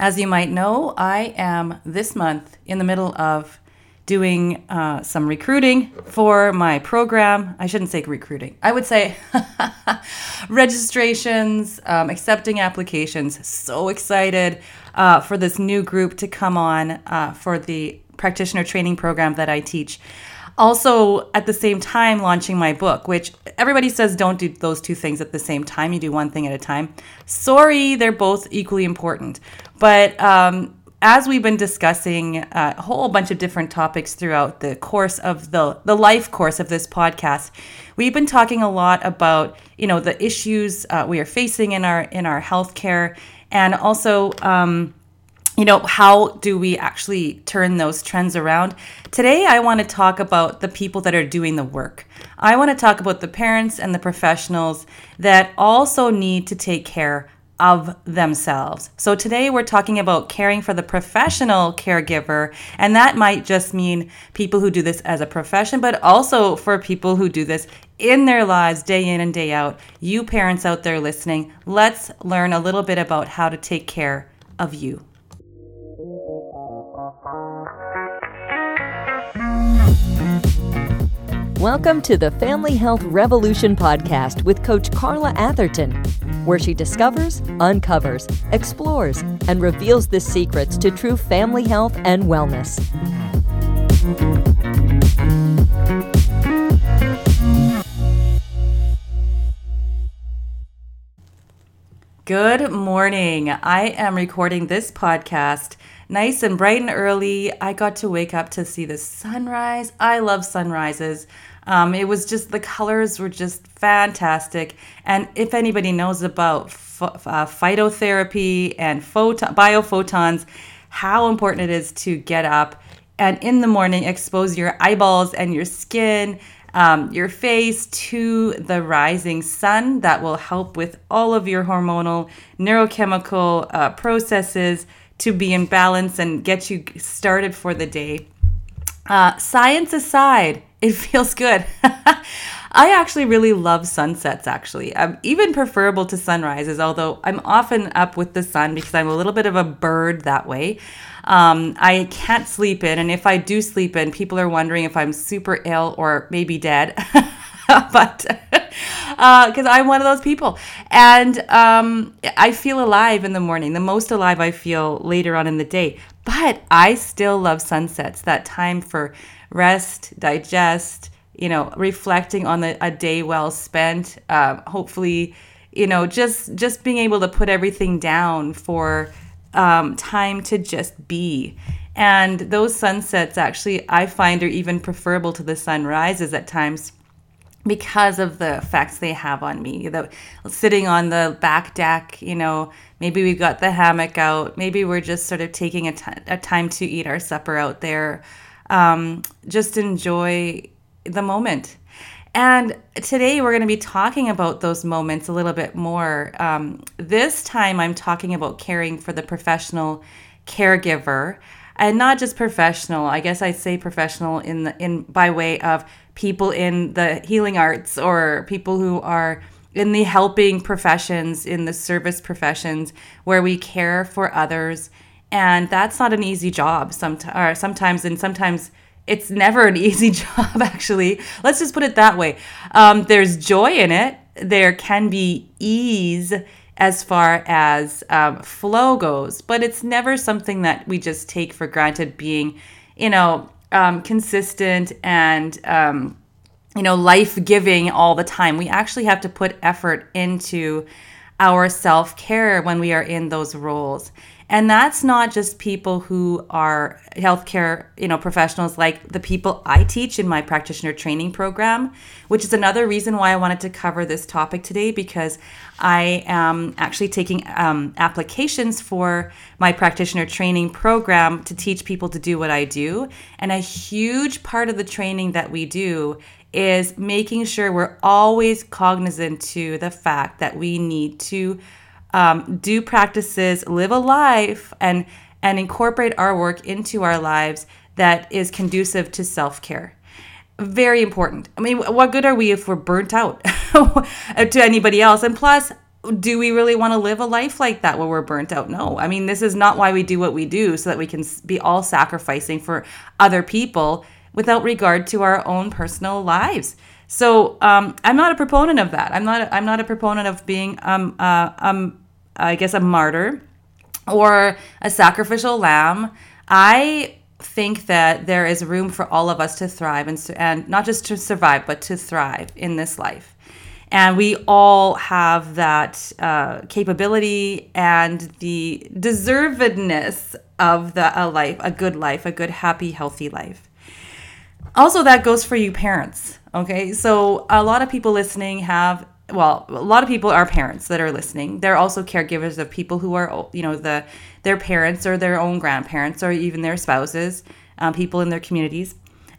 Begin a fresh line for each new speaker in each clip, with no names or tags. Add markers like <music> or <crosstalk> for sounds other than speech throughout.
As you might know, I am this month in the middle of doing uh, some recruiting for my program. I shouldn't say recruiting, I would say <laughs> registrations, um, accepting applications. So excited uh, for this new group to come on uh, for the practitioner training program that I teach. Also at the same time launching my book which everybody says don't do those two things at the same time. You do one thing at a time. Sorry they're both equally important but um, as we've been discussing uh, a whole bunch of different topics throughout the course of the the life course of this podcast we've been talking a lot about you know the issues uh, we are facing in our in our healthcare and also um, you know, how do we actually turn those trends around? Today, I want to talk about the people that are doing the work. I want to talk about the parents and the professionals that also need to take care of themselves. So today we're talking about caring for the professional caregiver, and that might just mean people who do this as a profession, but also for people who do this in their lives day in and day out. You parents out there listening, let's learn a little bit about how to take care of you.
Welcome to the Family Health Revolution podcast with Coach Carla Atherton, where she discovers, uncovers, explores, and reveals the secrets to true family health and wellness.
Good morning. I am recording this podcast nice and bright and early. I got to wake up to see the sunrise. I love sunrises. Um, it was just the colors were just fantastic. And if anybody knows about ph- uh, phototherapy and photon- biophotons, how important it is to get up and in the morning expose your eyeballs and your skin, um, your face to the rising sun. That will help with all of your hormonal, neurochemical uh, processes to be in balance and get you started for the day. Uh, science aside, <laughs> it feels good. <laughs> I actually really love sunsets, actually. I'm even preferable to sunrises, although I'm often up with the sun because I'm a little bit of a bird that way. Um, I can't sleep in, and if I do sleep in, people are wondering if I'm super ill or maybe dead. <laughs> <laughs> but because <laughs> uh, I'm one of those people. And um, I feel alive in the morning, the most alive I feel later on in the day. But I still love sunsets, that time for rest, digest, you know, reflecting on the, a day well spent. Um, hopefully, you know, just just being able to put everything down for um, time to just be. And those sunsets actually, I find, are even preferable to the sunrises at times because of the effects they have on me. The sitting on the back deck, you know, maybe we've got the hammock out. Maybe we're just sort of taking a, t- a time to eat our supper out there. Um, just enjoy the moment. And today we're going to be talking about those moments a little bit more. Um, this time I'm talking about caring for the professional caregiver and not just professional. I guess I say professional in the, in by way of people in the healing arts or people who are in the helping professions, in the service professions, where we care for others. And that's not an easy job sometimes, sometimes, and sometimes it's never an <laughs> easy job, actually. Let's just put it that way. Um, there's joy in it, there can be ease as far as um, flow goes, but it's never something that we just take for granted being, you know, um, consistent and um, you know life giving all the time. We actually have to put effort into our self care when we are in those roles. And that's not just people who are healthcare, you know, professionals like the people I teach in my practitioner training program, which is another reason why I wanted to cover this topic today because I am actually taking um, applications for my practitioner training program to teach people to do what I do. And a huge part of the training that we do is making sure we're always cognizant to the fact that we need to um, do practices, live a life, and and incorporate our work into our lives that is conducive to self care. Very important. I mean, what good are we if we're burnt out <laughs> to anybody else? And plus, do we really want to live a life like that where we're burnt out? No. I mean, this is not why we do what we do so that we can be all sacrificing for other people without regard to our own personal lives. So um, I'm not a proponent of that. I'm not. I'm not a proponent of being um, uh, um, I guess a martyr or a sacrificial lamb. I think that there is room for all of us to thrive and, and not just to survive, but to thrive in this life. And we all have that uh, capability and the deservedness of the, a life, a good life, a good, happy, healthy life. Also, that goes for you parents. Okay. So, a lot of people listening have well a lot of people are parents that are listening they're also caregivers of people who are you know the their parents or their own grandparents or even their spouses um, people in their communities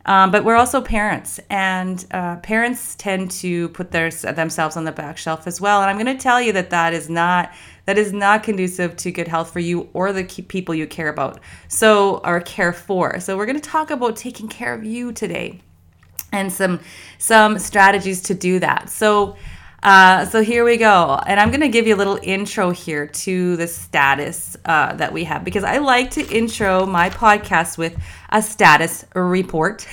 um, but we're also parents, and uh, parents tend to put their themselves on the back shelf as well. And I'm going to tell you that that is not that is not conducive to good health for you or the people you care about. So or care for. So we're going to talk about taking care of you today, and some some strategies to do that. So. Uh, so here we go. And I'm going to give you a little intro here to the status uh, that we have because I like to intro my podcast with a status report.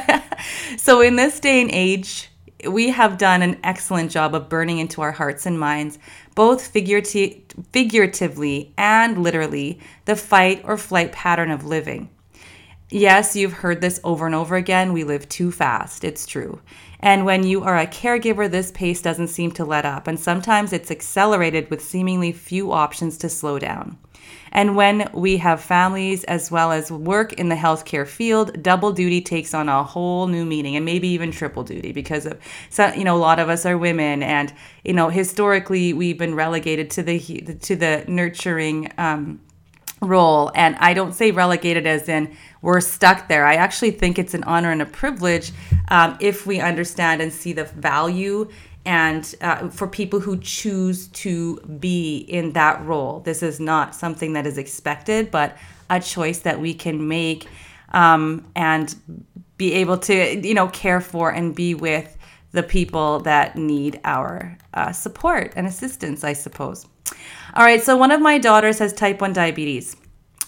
<laughs> so, in this day and age, we have done an excellent job of burning into our hearts and minds, both figuratively and literally, the fight or flight pattern of living. Yes, you've heard this over and over again. We live too fast. It's true. And when you are a caregiver, this pace doesn't seem to let up, and sometimes it's accelerated with seemingly few options to slow down. And when we have families as well as work in the healthcare field, double duty takes on a whole new meaning and maybe even triple duty because of so, you know a lot of us are women and you know historically we've been relegated to the to the nurturing um, role and I don't say relegated as in we're stuck there. I actually think it's an honor and a privilege um, if we understand and see the value and uh, for people who choose to be in that role. This is not something that is expected, but a choice that we can make um, and be able to, you know, care for and be with the people that need our uh, support and assistance, I suppose. All right, so one of my daughters has type 1 diabetes.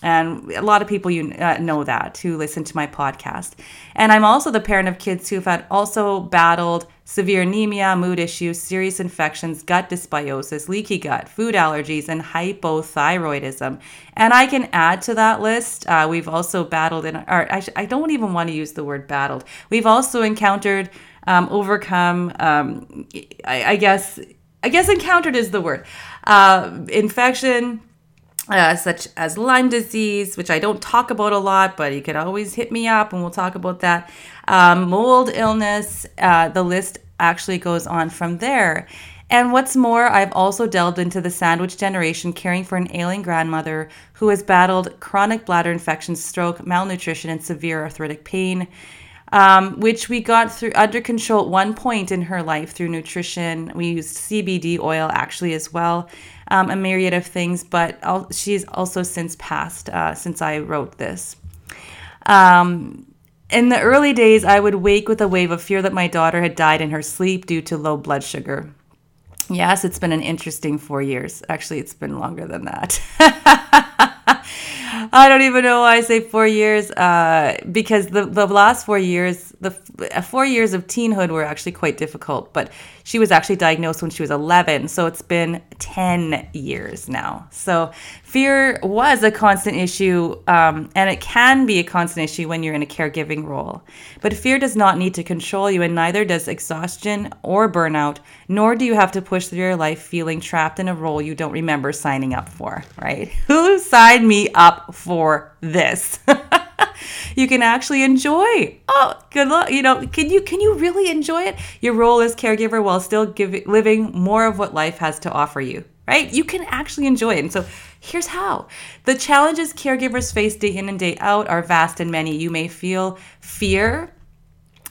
And a lot of people you uh, know that who listen to my podcast. And I'm also the parent of kids who have had also battled severe anemia, mood issues, serious infections, gut dysbiosis, leaky gut, food allergies, and hypothyroidism. And I can add to that list. Uh, we've also battled in, I, I, don't even want to use the word battled. We've also encountered, um, overcome, um, I, I, guess, I guess encountered is the word, uh, infection uh, such as Lyme disease, which I don't talk about a lot, but you can always hit me up and we'll talk about that. Um, mold illness, uh, the list actually goes on from there. And what's more, I've also delved into the sandwich generation, caring for an ailing grandmother who has battled chronic bladder infection, stroke, malnutrition, and severe arthritic pain. Um, which we got through under control at one point in her life through nutrition. We used CBD oil actually as well um, a myriad of things, but she's also since passed uh, since I wrote this. Um, in the early days, I would wake with a wave of fear that my daughter had died in her sleep due to low blood sugar. Yes, it's been an interesting four years. Actually, it's been longer than that. <laughs> I don't even know why I say four years, uh, because the, the last four years, the four years of teenhood were actually quite difficult. But she was actually diagnosed when she was 11, so it's been 10 years now. So fear was a constant issue, um, and it can be a constant issue when you're in a caregiving role. But fear does not need to control you, and neither does exhaustion or burnout, nor do you have to push through your life feeling trapped in a role you don't remember signing up for, right? <laughs> Who signed me up for this? <laughs> you can actually enjoy. Oh, good luck. You know, can you can you really enjoy it? Your role as caregiver while still giving living more of what life has to offer you, right? You can actually enjoy it. And so here's how. The challenges caregivers face day in and day out are vast and many. You may feel fear.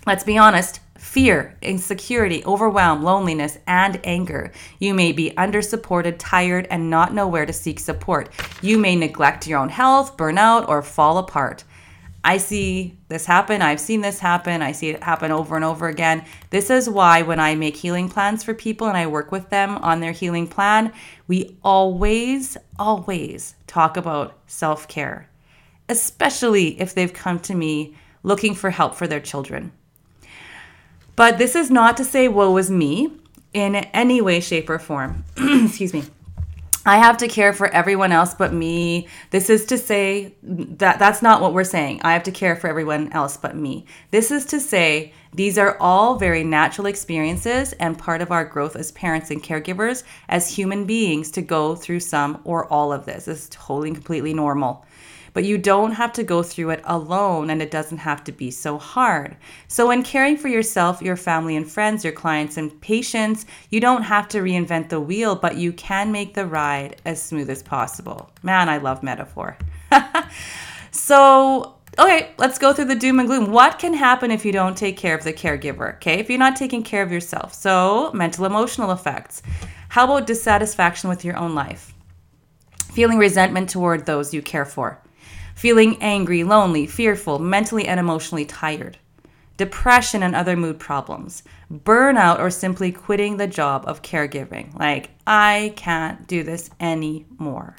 Let's be honest, fear, insecurity, overwhelm, loneliness, and anger. You may be undersupported, tired, and not know where to seek support. You may neglect your own health, burn out, or fall apart. I see this happen. I've seen this happen. I see it happen over and over again. This is why when I make healing plans for people and I work with them on their healing plan, we always, always talk about self care, especially if they've come to me looking for help for their children. But this is not to say woe is me in any way, shape, or form. <clears throat> Excuse me. I have to care for everyone else but me. This is to say that that's not what we're saying. I have to care for everyone else but me. This is to say these are all very natural experiences and part of our growth as parents and caregivers, as human beings, to go through some or all of this. This is totally completely normal but you don't have to go through it alone and it doesn't have to be so hard. So, when caring for yourself, your family and friends, your clients and patients, you don't have to reinvent the wheel, but you can make the ride as smooth as possible. Man, I love metaphor. <laughs> so, okay, let's go through the doom and gloom. What can happen if you don't take care of the caregiver? Okay, if you're not taking care of yourself. So, mental emotional effects. How about dissatisfaction with your own life? Feeling resentment toward those you care for feeling angry, lonely, fearful, mentally and emotionally tired, depression and other mood problems, burnout, or simply quitting the job of caregiving. Like, I can't do this anymore.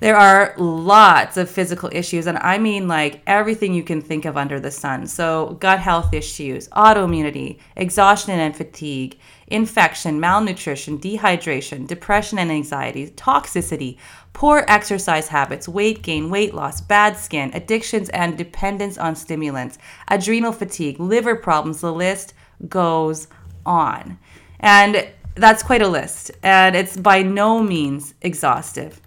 There are lots of physical issues, and I mean like everything you can think of under the sun. So, gut health issues, autoimmunity, exhaustion and fatigue, infection, malnutrition, dehydration, depression and anxiety, toxicity, poor exercise habits, weight gain, weight loss, bad skin, addictions and dependence on stimulants, adrenal fatigue, liver problems. The list goes on. And that's quite a list, and it's by no means exhaustive.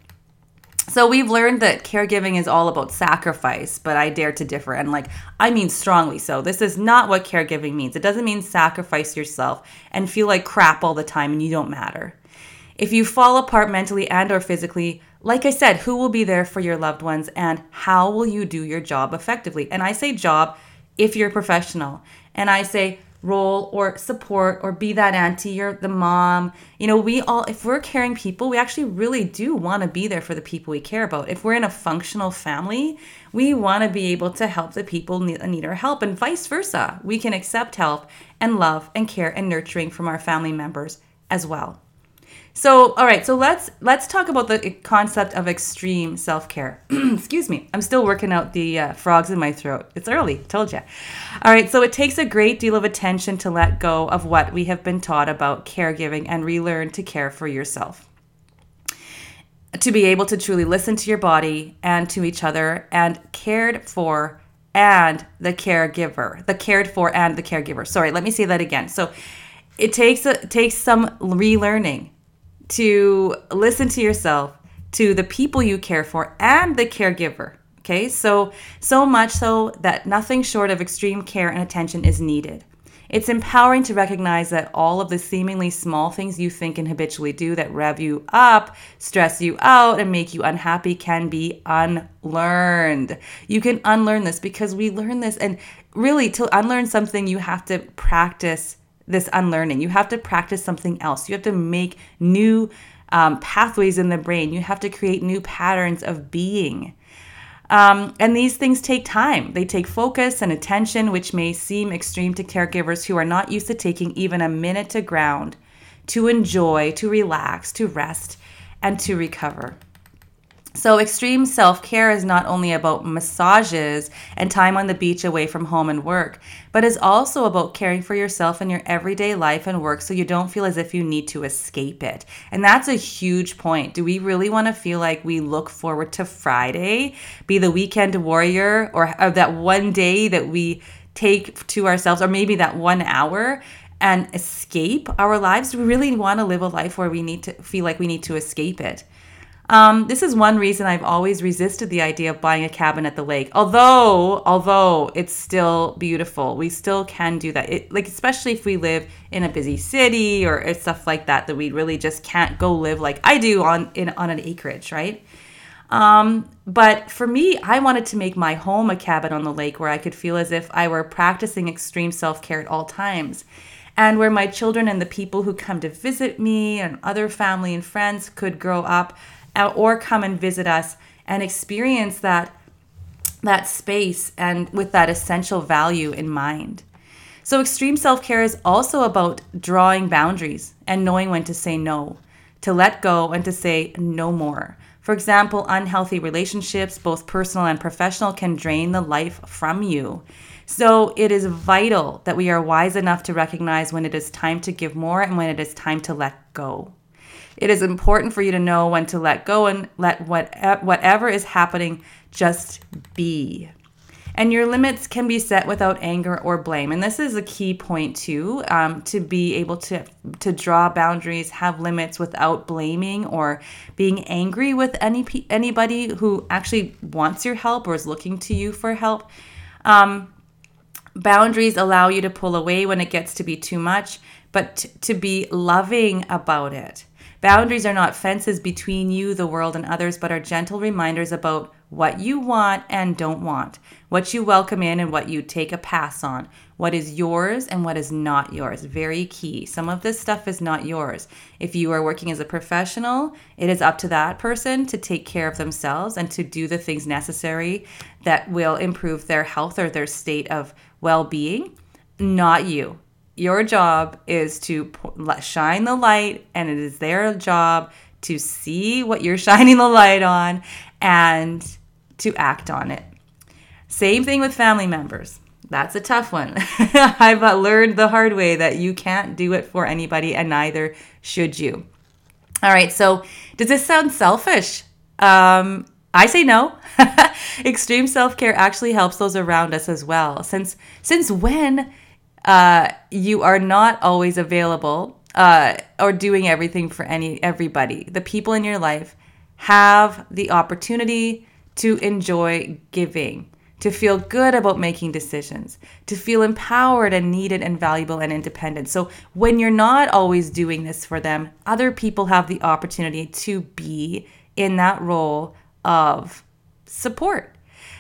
So we've learned that caregiving is all about sacrifice, but I dare to differ. And like, I mean strongly so. This is not what caregiving means. It doesn't mean sacrifice yourself and feel like crap all the time and you don't matter. If you fall apart mentally and or physically, like I said, who will be there for your loved ones and how will you do your job effectively? And I say job if you're a professional. And I say role or support or be that auntie or the mom. You know, we all, if we're caring people, we actually really do want to be there for the people we care about. If we're in a functional family, we want to be able to help the people need, need our help and vice versa. We can accept help and love and care and nurturing from our family members as well. So, all right, so let's let's talk about the concept of extreme self-care. <clears throat> Excuse me. I'm still working out the uh, frogs in my throat. It's early, told you. All right, so it takes a great deal of attention to let go of what we have been taught about caregiving and relearn to care for yourself. To be able to truly listen to your body and to each other and cared for and the caregiver. The cared for and the caregiver. Sorry, let me say that again. So, it takes a, takes some relearning to listen to yourself, to the people you care for, and the caregiver. Okay, so so much so that nothing short of extreme care and attention is needed. It's empowering to recognize that all of the seemingly small things you think and habitually do that rev you up, stress you out, and make you unhappy can be unlearned. You can unlearn this because we learn this, and really, to unlearn something, you have to practice this unlearning. You have to practice something else. You have to make new um, pathways in the brain. You have to create new patterns of being. Um, and these things take time. They take focus and attention, which may seem extreme to caregivers who are not used to taking even a minute to ground, to enjoy, to relax, to rest, and to recover. So, extreme self care is not only about massages and time on the beach away from home and work, but is also about caring for yourself in your everyday life and work so you don't feel as if you need to escape it. And that's a huge point. Do we really want to feel like we look forward to Friday, be the weekend warrior, or, or that one day that we take to ourselves, or maybe that one hour? And escape our lives? Do we really want to live a life where we need to feel like we need to escape it? Um, this is one reason I've always resisted the idea of buying a cabin at the lake. Although, although it's still beautiful, we still can do that. It, like especially if we live in a busy city or stuff like that, that we really just can't go live like I do on in on an acreage, right? Um, but for me, I wanted to make my home a cabin on the lake where I could feel as if I were practicing extreme self care at all times and where my children and the people who come to visit me and other family and friends could grow up Uh, or come and visit us and experience that that space and with that essential value in mind. So, extreme self care is also about drawing boundaries and knowing when to say no, to let go and to say no more. For example, unhealthy relationships, both personal and professional, can drain the life from you. So, it is vital that we are wise enough to recognize when it is time to give more and when it is time to let go. It is important for you to know when to let go and let what, whatever is happening just be. And your limits can be set without anger or blame. And this is a key point too, um, to be able to to draw boundaries, have limits without blaming or being angry with any anybody who actually wants your help or is looking to you for help. Um, boundaries allow you to pull away when it gets to be too much, but t- to be loving about it. Boundaries are not fences between you, the world, and others, but are gentle reminders about what you want and don't want, what you welcome in and what you take a pass on, what is yours and what is not yours. Very key. Some of this stuff is not yours. If you are working as a professional, it is up to that person to take care of themselves and to do the things necessary that will improve their health or their state of well being, not you your job is to shine the light, and it is their job to see what you're <laughs> shining the light on and to act on it. Same thing with family members. That's a tough one. <laughs> I've learned the hard way that you can't do it for anybody, and neither should you. All right, so does this sound selfish? Um, I say no. <laughs> Extreme self care actually helps those around us as well. Since since when uh, you are not always available uh, or doing everything for any everybody. The people in your life have the opportunity to enjoy giving, to feel good about making decisions, to feel empowered and needed and valuable and independent. So when you're not always doing this for them, other people have the opportunity to be in that role of support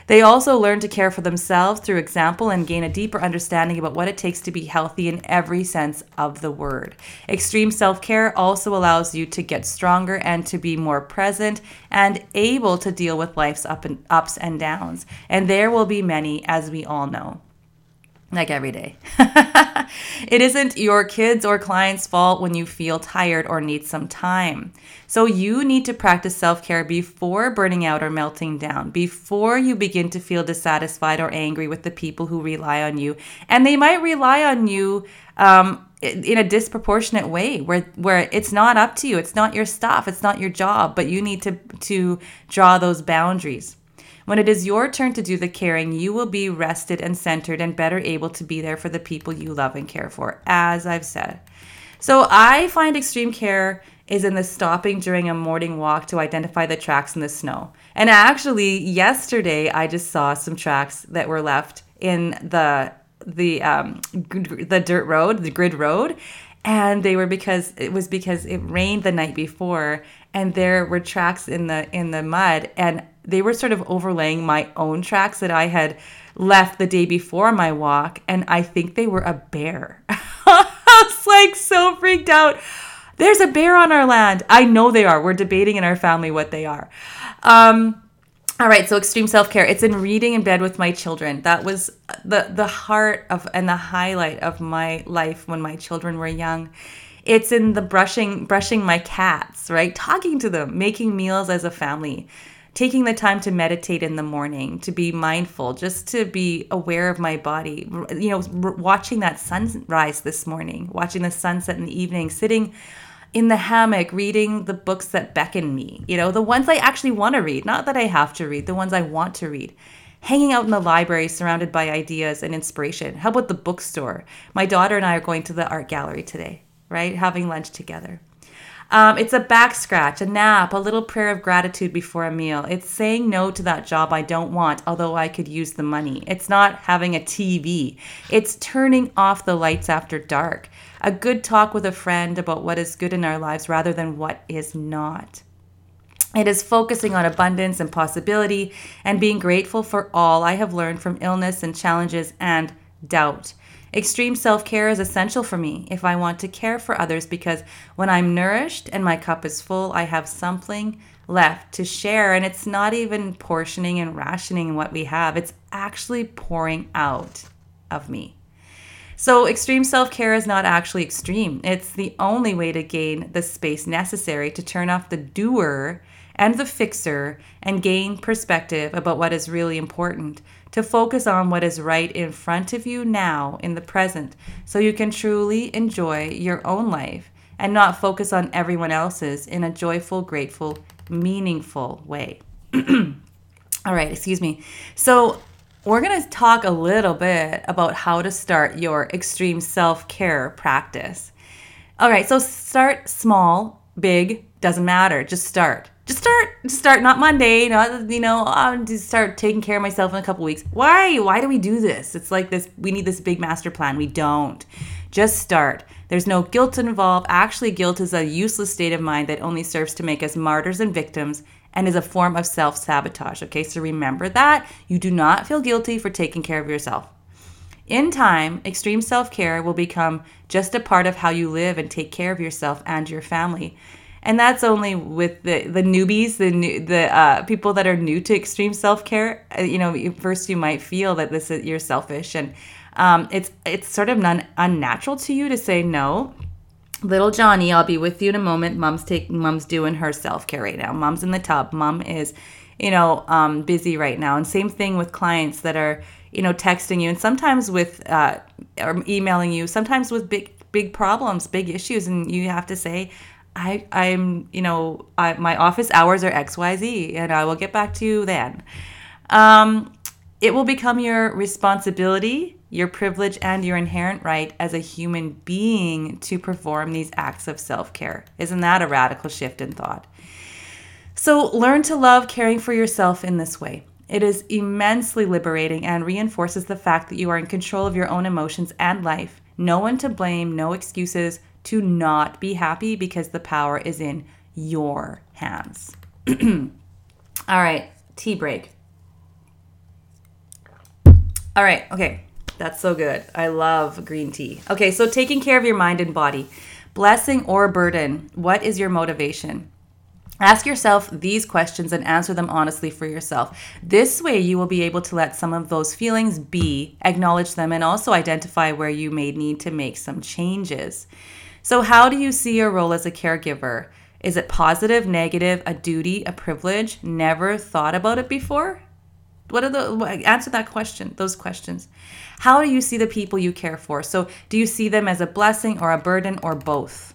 they also learn to care for themselves through example and gain a deeper understanding about what it takes to be healthy in every sense of the word. Extreme self care also allows you to get stronger and to be more present and able to deal with life's up and, ups and downs. And there will be many, as we all know like every day. <laughs> it isn't your kids or clients' fault when you feel tired or need some time. So you need to practice self care before burning out or melting down, before you begin to feel dissatisfied or angry with the people who rely on you. And they might rely on you. Um, in a disproportionate way where where it's not up to you it's not your stuff it's not your job but you need to to draw those boundaries when it is your turn to do the caring, you will be rested and centered and better able to be there for the people you love and care for, as I've said. So I find extreme care is in the stopping during a morning walk to identify the tracks in the snow. And actually, yesterday I just saw some tracks that were left in the the um, the dirt road, the grid road, and they were because it was because it rained the night before, and there were tracks in the in the mud, and they were sort of overlaying my own tracks that I had left the day before my walk, and I think they were a bear. <laughs> I was like so freaked out. There's a bear on our land. I know they are. We're debating in our family what they are. Um, all right, so extreme self care. It's in reading in bed with my children. That was the the heart of and the highlight of my life when my children were young. It's in the brushing brushing my cats, right? Talking to them, making meals as a family taking the time to meditate in the morning, to be mindful, just to be aware of my body. You know, watching that sunrise this morning, watching the sunset in the evening, sitting in the hammock reading the books that beckon me, you know, the ones I actually want to read, not that I have to read, the ones I want to read. Hanging out in the library surrounded by ideas and inspiration. How about the bookstore? My daughter and I are going to the art gallery today, right? Having lunch together. Um, it's a back scratch, a nap, a little prayer of gratitude before a meal. It's saying no to that job I don't want, although I could use the money. It's not having a TV. It's turning off the lights after dark. A good talk with a friend about what is good in our lives rather than what is not. It is focusing on abundance and possibility and being grateful for all I have learned from illness and challenges and doubt. Extreme self care is essential for me if I want to care for others because when I'm nourished and my cup is full, I have something left to share. And it's not even portioning and rationing what we have, it's actually pouring out of me. So, extreme self care is not actually extreme. It's the only way to gain the space necessary to turn off the doer and the fixer and gain perspective about what is really important, to focus on what is right in front of you now in the present, so you can truly enjoy your own life and not focus on everyone else's in a joyful, grateful, meaningful way. <clears throat> All right, excuse me. So, we're going to talk a little bit about how to start your extreme self care practice. All right, so start small, big, doesn't matter. Just start just start just start not monday not you know i'll um, just start taking care of myself in a couple weeks. Why why do we do this? It's like this we need this big master plan. We don't. Just start. There's no guilt involved. Actually guilt is a useless state of mind that only serves to make us martyrs and victims and is a form of self-sabotage okay? So remember that. You do not feel guilty for taking care of yourself. In time, extreme self care will become just a part of how you live and take care of yourself and your family and that's only with the the newbies, the new, the uh, people that are new to extreme self care. Uh, you know, first you might feel that this is you're selfish, and um, it's it's sort of non, unnatural to you to say no. Little Johnny, I'll be with you in a moment. Mom's taking mom's doing her self care right now. Mom's in the tub. Mom is, you know, um, busy right now. And same thing with clients that are, you know, texting you, and sometimes with uh, or emailing you. Sometimes with big big problems, big issues, and you have to say, I, I'm, you know, I, my office hours are XYZ and I will get back to you then. Um, it will become your responsibility, your privilege, and your inherent right as a human being to perform these acts of self care. Isn't that a radical shift in thought? So, learn to love caring for yourself in this way. It is immensely liberating and reinforces the fact that you are in control of your own emotions and life. No one to blame, no excuses, to not be happy because the power is in your hands. <clears throat> All right, tea break. All right, okay. That's so good. I love green tea. Okay, so taking care of your mind and body. Blessing or burden? What is your motivation? Ask yourself these questions and answer them honestly for yourself. This way, you will be able to let some of those feelings be, acknowledge them, and also identify where you may need to make some changes. So, how do you see your role as a caregiver? Is it positive, negative, a duty, a privilege? Never thought about it before? What are the answer that question, those questions? How do you see the people you care for? So, do you see them as a blessing or a burden or both?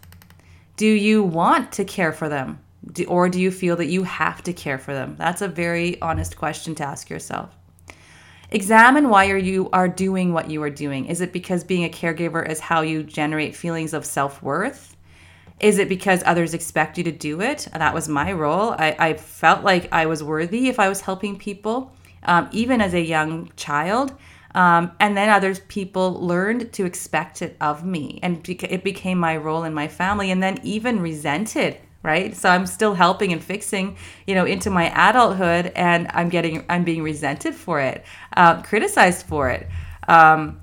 Do you want to care for them? Do, or do you feel that you have to care for them? That's a very honest question to ask yourself. Examine why you are doing what you are doing. Is it because being a caregiver is how you generate feelings of self worth? Is it because others expect you to do it? That was my role. I, I felt like I was worthy if I was helping people, um, even as a young child. Um, and then other people learned to expect it of me, and it became my role in my family, and then even resented right? So i'm still helping and fixing you know into my adulthood and i'm getting i'm being resented for it uh, criticized for it. Um,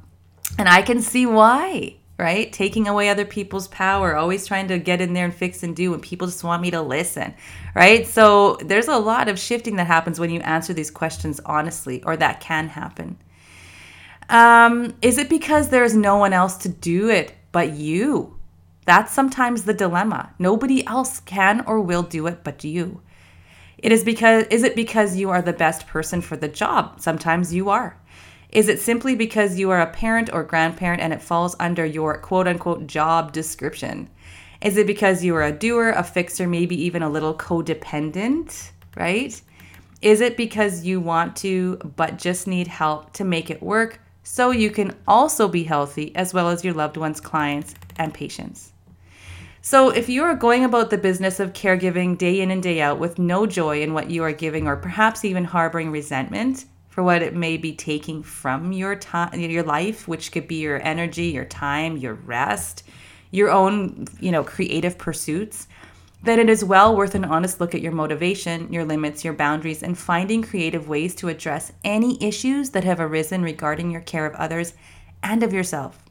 and i can see why right? Taking away other people's power always trying to get in there and fix and do when people just want me to listen right? So there's a lot of shifting that happens when you answer these questions honestly or that can happen. Um, is it because there's no one else to do it but you that's sometimes the dilemma. Nobody else can or will do it but you. It is because is it because you are the best person for the job? Sometimes you are. Is it simply because you are a parent or grandparent and it falls under your quote unquote job description? Is it because you are a doer, a fixer, maybe even a little codependent, right? Is it because you want to but just need help to make it work so you can also be healthy as well as your loved ones, clients, and patients? So, if you are going about the business of caregiving day in and day out with no joy in what you are giving, or perhaps even harboring resentment for what it may be taking from your time, your life, which could be your energy, your time, your rest, your own, you know, creative pursuits, then it is well worth an honest look at your motivation, your limits, your boundaries, and finding creative ways to address any issues that have arisen regarding your care of others and of yourself.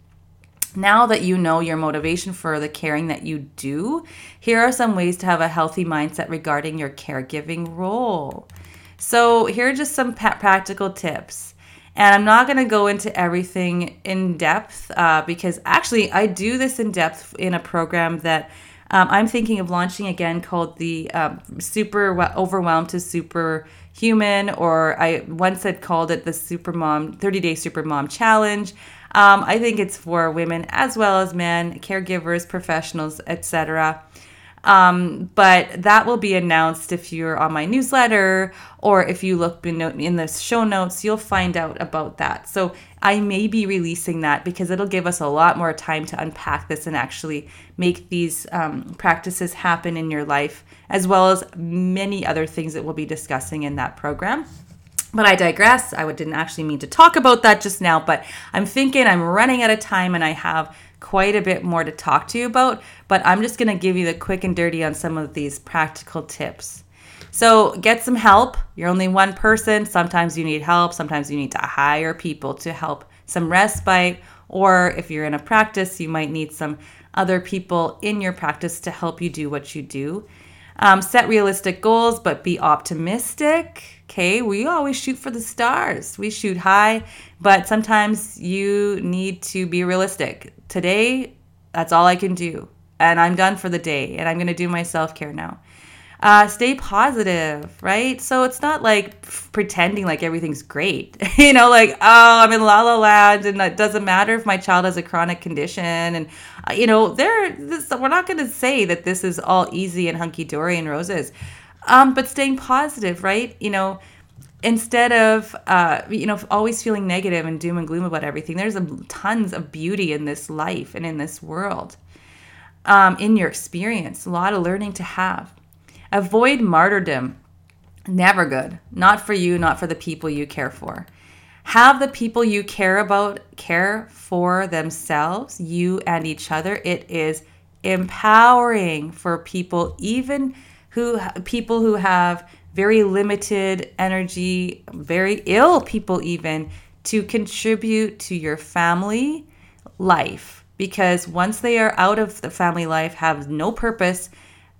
Now that you know your motivation for the caring that you do, here are some ways to have a healthy mindset regarding your caregiving role. So, here are just some practical tips. And I'm not going to go into everything in depth uh, because actually, I do this in depth in a program that um, I'm thinking of launching again called the um, Super Overwhelmed to Super Human, or I once had called it the Super Mom 30 Day Super Mom Challenge. Um, I think it's for women as well as men, caregivers, professionals, etc. Um, but that will be announced if you're on my newsletter or if you look in the show notes, you'll find out about that. So I may be releasing that because it'll give us a lot more time to unpack this and actually make these um, practices happen in your life, as well as many other things that we'll be discussing in that program. But I digress. I didn't actually mean to talk about that just now, but I'm thinking I'm running out of time and I have quite a bit more to talk to you about, but I'm just going to give you the quick and dirty on some of these practical tips. So, get some help. You're only one person. Sometimes you need help. Sometimes you need to hire people to help some respite. Or if you're in a practice, you might need some other people in your practice to help you do what you do. Um, set realistic goals, but be optimistic. Okay, we always shoot for the stars. We shoot high, but sometimes you need to be realistic. Today, that's all I can do. And I'm done for the day, and I'm going to do my self care now. Uh, stay positive, right? So it's not like pretending like everything's great, <laughs> you know, like, oh, I'm in la la land and it doesn't matter if my child has a chronic condition. And, uh, you know, there, we're not going to say that this is all easy and hunky dory and roses, um, but staying positive, right? You know, instead of uh, you know always feeling negative and doom and gloom about everything there's a, tons of beauty in this life and in this world um, in your experience a lot of learning to have. Avoid martyrdom. Never good. Not for you not for the people you care for. Have the people you care about care for themselves you and each other. It is empowering for people even who people who have very limited energy, very ill people, even to contribute to your family life. Because once they are out of the family life, have no purpose,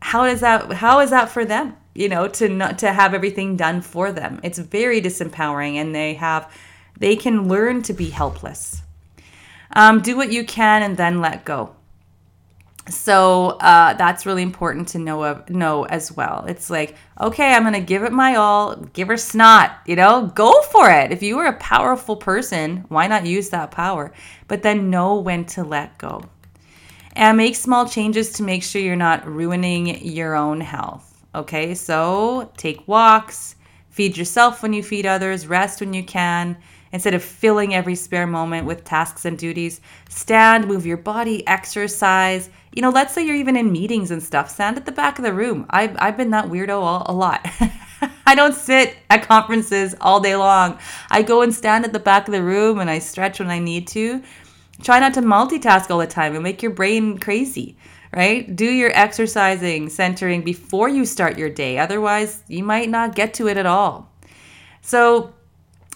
how is that? How is that for them? You know, to not to have everything done for them. It's very disempowering, and they have, they can learn to be helpless. Um, do what you can, and then let go so uh, that's really important to know of, know as well. It's like, okay, I'm gonna give it my all, give her snot, you know, go for it. If you are a powerful person, why not use that power? But then know when to let go, and make small changes to make sure you're not ruining your own health. Okay, so take walks, feed yourself when you feed others, rest when you can. Instead of filling every spare moment with tasks and duties, stand, move your body, exercise you know, let's say you're even in meetings and stuff, stand at the back of the room. I've, I've been that weirdo all, a lot. <laughs> I don't sit at conferences all day long. I go and stand at the back of the room and I stretch when I need to. Try not to multitask all the time and make your brain crazy, right? Do your exercising, centering before you start your day. Otherwise, you might not get to it at all. So,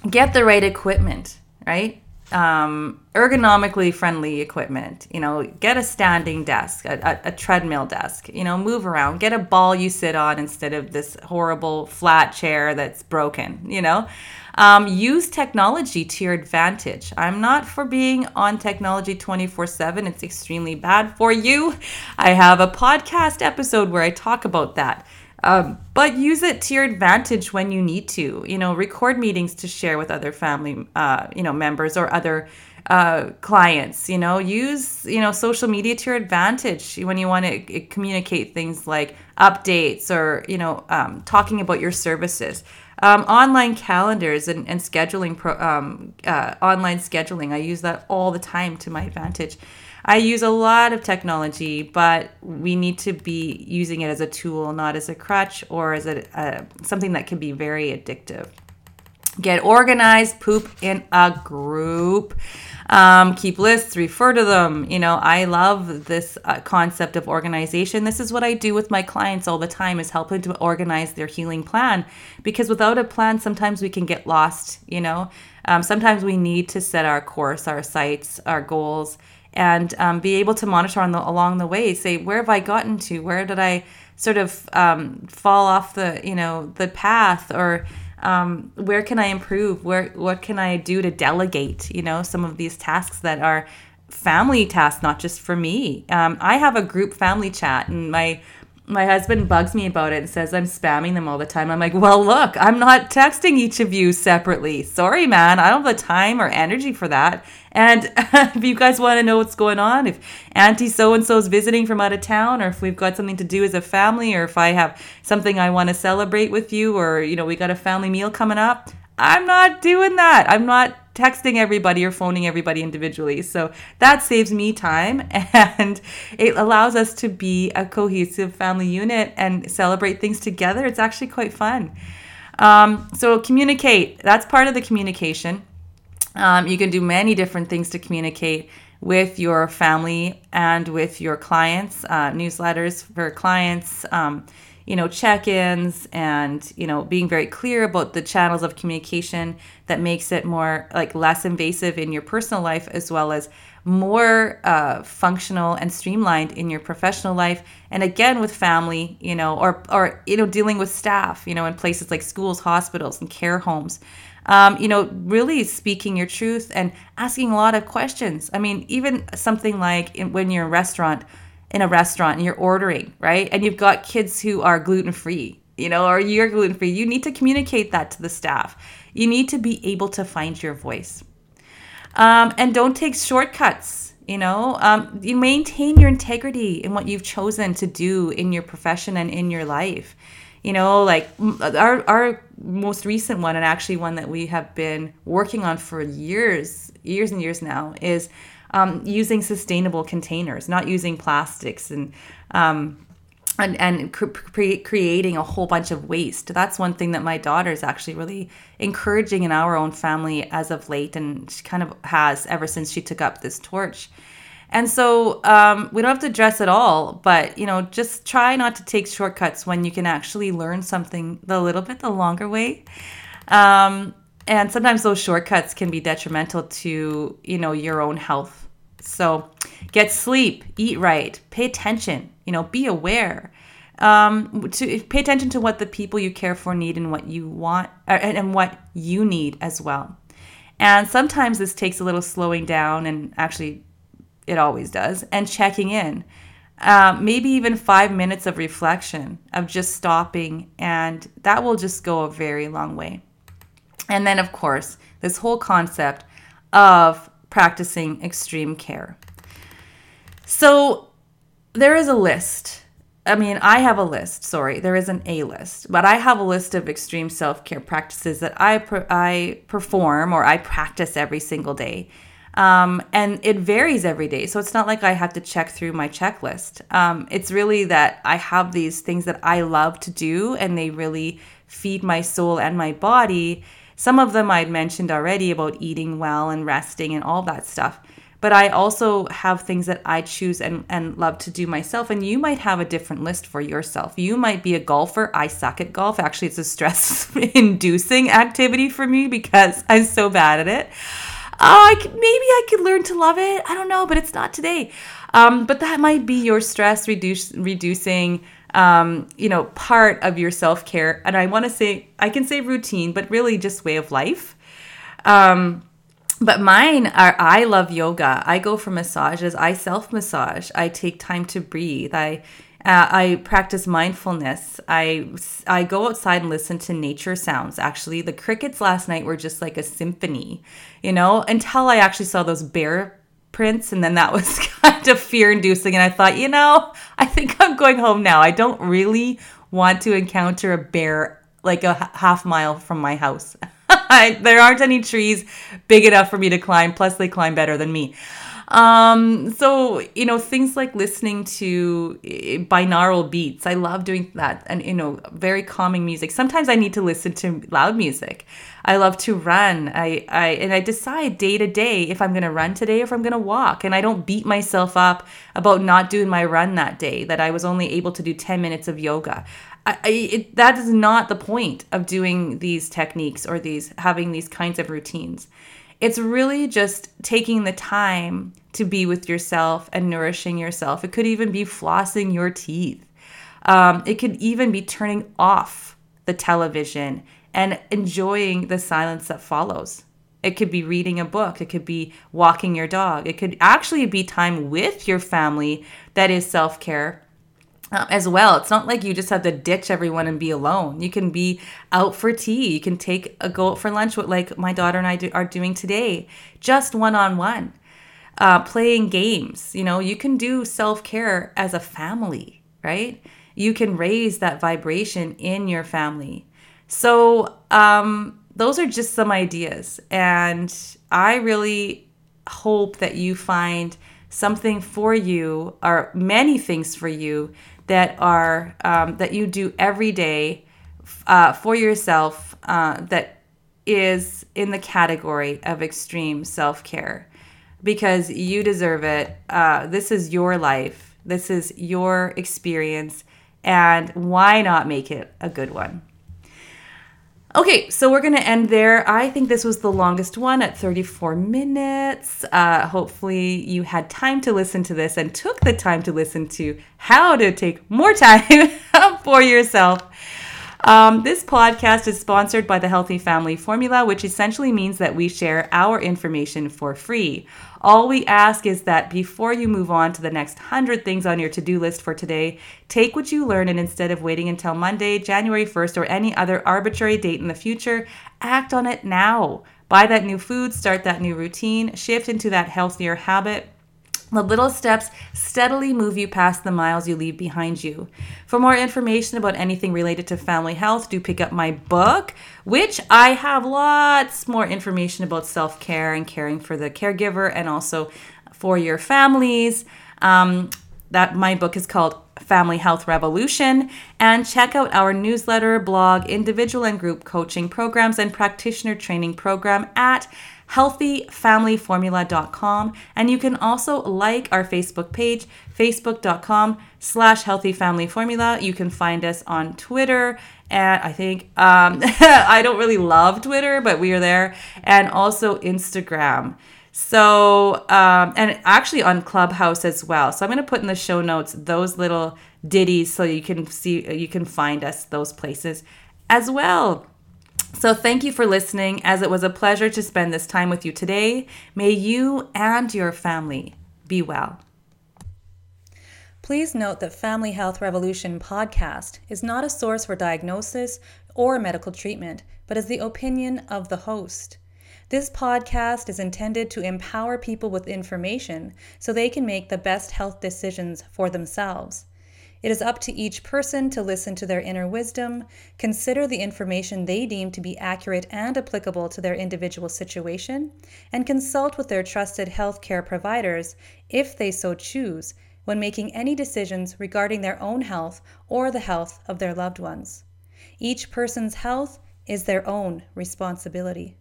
get the right equipment, right? Um, ergonomically friendly equipment. You know, get a standing desk, a, a, a, treadmill desk. You know, move around. Get a ball you sit on instead of this horrible flat chair that's broken. You know, um, use technology to your advantage. I'm not for being on technology 24 7. It's extremely bad for you. I have a podcast episode where I talk about that. Um, but use it to your advantage when you need to. You know, record meetings to share with other family, uh, you know, members or other uh, clients. You know, use you know social media to your advantage when you want to communicate things like updates or you know um, talking about your services. Um, online calendars and, and scheduling, pro, um, uh, online scheduling. I use that all the time to my advantage. I use a lot of technology, but we need to be using it as a tool, not as a crutch or as a, a something that can be very addictive. Get organized, poop in a group. Um, keep lists, refer to them. You know, I love this uh, concept of organization. This is what I do with my clients all the time is helping to organize their healing plan because without a plan, sometimes we can get lost. You know, um, sometimes we need to set our course, our sights, our goals, and um, be able to monitor on the along the way. Say where have I gotten to? Where did I sort of um, fall off the you know the path or um, where can I improve? Where what can I do to delegate? You know, some of these tasks that are family tasks, not just for me. Um, I have a group family chat, and my my husband bugs me about it and says I'm spamming them all the time. I'm like, well, look, I'm not texting each of you separately. Sorry, man. I don't have the time or energy for that. And <laughs> if you guys want to know what's going on, if Auntie so and so is visiting from out of town, or if we've got something to do as a family, or if I have something I want to celebrate with you, or, you know, we got a family meal coming up, I'm not doing that. I'm not texting everybody or phoning everybody individually. So that saves me time <laughs> and it allows us to be a cohesive family unit and celebrate things together. It's actually quite fun. Um, so communicate. That's part of the communication. Um, you can do many different things to communicate with your family and with your clients, uh, newsletters for clients. Um, you know, check-ins and, you know, being very clear about the channels of communication that makes it more like less invasive in your personal life as well as more uh, functional and streamlined in your professional life. And again with family you know or or you know dealing with staff you know in places like schools hospitals and care homes. Um, you know really speaking your truth and asking a lot of questions. I mean even something like in, when you're in a restaurant in a restaurant and you're ordering, right? And you've got kids who are gluten free, you know, or you're gluten free. You need to communicate that to the staff. You need to be able to find your voice. Um, and don't take shortcuts, you know. Um, you maintain your integrity in what you've chosen to do in your profession and in your life. You know, like our, our most recent one, and actually one that we have been working on for years, years and years now, is um, using sustainable containers, not using plastics and um, and, and cre- creating a whole bunch of waste. That's one thing that my daughter is actually really encouraging in our own family as of late, and she kind of has ever since she took up this torch. And so um, we don't have to dress at all, but you know, just try not to take shortcuts when you can actually learn something the little bit the longer way. Um, and sometimes those shortcuts can be detrimental to you know your own health. So get sleep eat right pay attention you know be aware. Um, to pay attention to what the people you care for need and what you want and, and what you need as well. And sometimes this takes a little slowing down and actually it always does and checking in. Um, maybe even five minutes of reflection of just stopping and that will just go a very long way and then, of course, this whole concept of practicing extreme care. So there is a list. I mean, I have a list. Sorry, there isn't a list, but I have a list of extreme self care practices that I I perform or I practice every single day, um, and it varies every day. So it's not like I have to check through my checklist. Um, it's really that I have these things that I love to do, and they really feed my soul and my body some of them I'd mentioned already about eating well and resting and all that stuff. But I also have things that I choose and, and love to do myself. And you might have a different list for yourself. You might be a golfer. I suck at golf. Actually, it's a stress <laughs> inducing activity for me because I'm so bad at it. Oh, I maybe I could learn to love it. I don't know, but it's not today. Um, but that might be your stress reduce, reducing um, you know, part of your self care. And I want to say, I can say routine, but really just way of life. Um, but mine are I love yoga. I go for massages. I self massage. I take time to breathe. I uh, I practice mindfulness. I I go outside and listen to nature sounds. Actually, the crickets last night were just like a symphony, you know. Until I actually saw those bear prints and then that was <laughs> kind of fear inducing and i thought you know i think i'm going home now. I don't really want to encounter a bear like a half mile from my house. <laughs> There aren't any trees big enough for me to climb plus they climb better than me um, so you know things like listening to eh, binaural beats i love doing that and you know very calming music sometimes i need to listen to loud music I love to run. I, I and I decide day to day if I'm going to run today or if I'm going to walk. And I don't beat myself up about not doing my run that day. That I was only able to do 10 minutes of yoga. I, I, it, that is not the point of doing these techniques or these having these kinds of routines. It's really just taking the time to be with yourself and nourishing yourself. It could even be flossing your teeth. Um, it could even be turning off the television and enjoying the silence that follows. It could be reading a book. It could be walking your dog. It could actually be time with your family that is self care um, as well. It's not like you just have to ditch everyone and be alone. You can be out for tea. You can take a go out for lunch, like my daughter and I do, are doing today, just one on one. Playing games. You know, you can do self care as a family, right? You can raise that vibration in your family. So, um, those are just some ideas. And I really hope that you find something for you or many things for you that are um, that you do every day uh, for yourself uh, that is in the category of extreme self-care. Because you deserve it. Uh, this is your life. This is your experience. And why not make it a good one Okay, so we're going to end there. I think this was the longest one at 34 minutes. Uh, hopefully, you had time to listen to this and took the time to listen to how to take more time <laughs> for yourself. Um, this podcast is sponsored by the Healthy Family Formula, which essentially means that we share our information for free. All we ask is that before you move on to the next 100 things on your to do list for today, take what you learn and instead of waiting until Monday, January 1st, or any other arbitrary date in the future, act on it now. Buy that new food, start that new routine, shift into that healthier habit the little steps steadily move you past the miles you leave behind you. For more information about anything related to family health, do pick up my book, which I have lots more information about self care and caring for the caregiver and also for your families. Um, that my book is called Family Health Revolution. And check out our newsletter, blog, individual and group coaching programs, and practitioner training program at healthyfamilyformula.com. And you can also like our Facebook page, facebook.com slash healthyfamilyformula. You can find us on Twitter. And I think, um, <laughs> I don't really love Twitter, but we are there. And also Instagram. So, um, and actually on Clubhouse as well. So I'm going to put in the show notes those little ditties so you can see, you can find us those places as well. So, thank you for listening, as it was a pleasure to spend this time with you today. May you and your family be well. Please note that Family Health Revolution podcast is not a source for diagnosis or medical treatment, but is the opinion of the host. This podcast is intended to empower people with information so they can make the best health decisions for themselves. It is up to each person to listen to their inner wisdom, consider the information they deem to be accurate and applicable to their individual situation, and consult with their trusted healthcare providers if they so choose when making any decisions regarding their own health or the health of their loved ones. Each person's health is their own responsibility.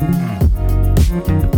Mm.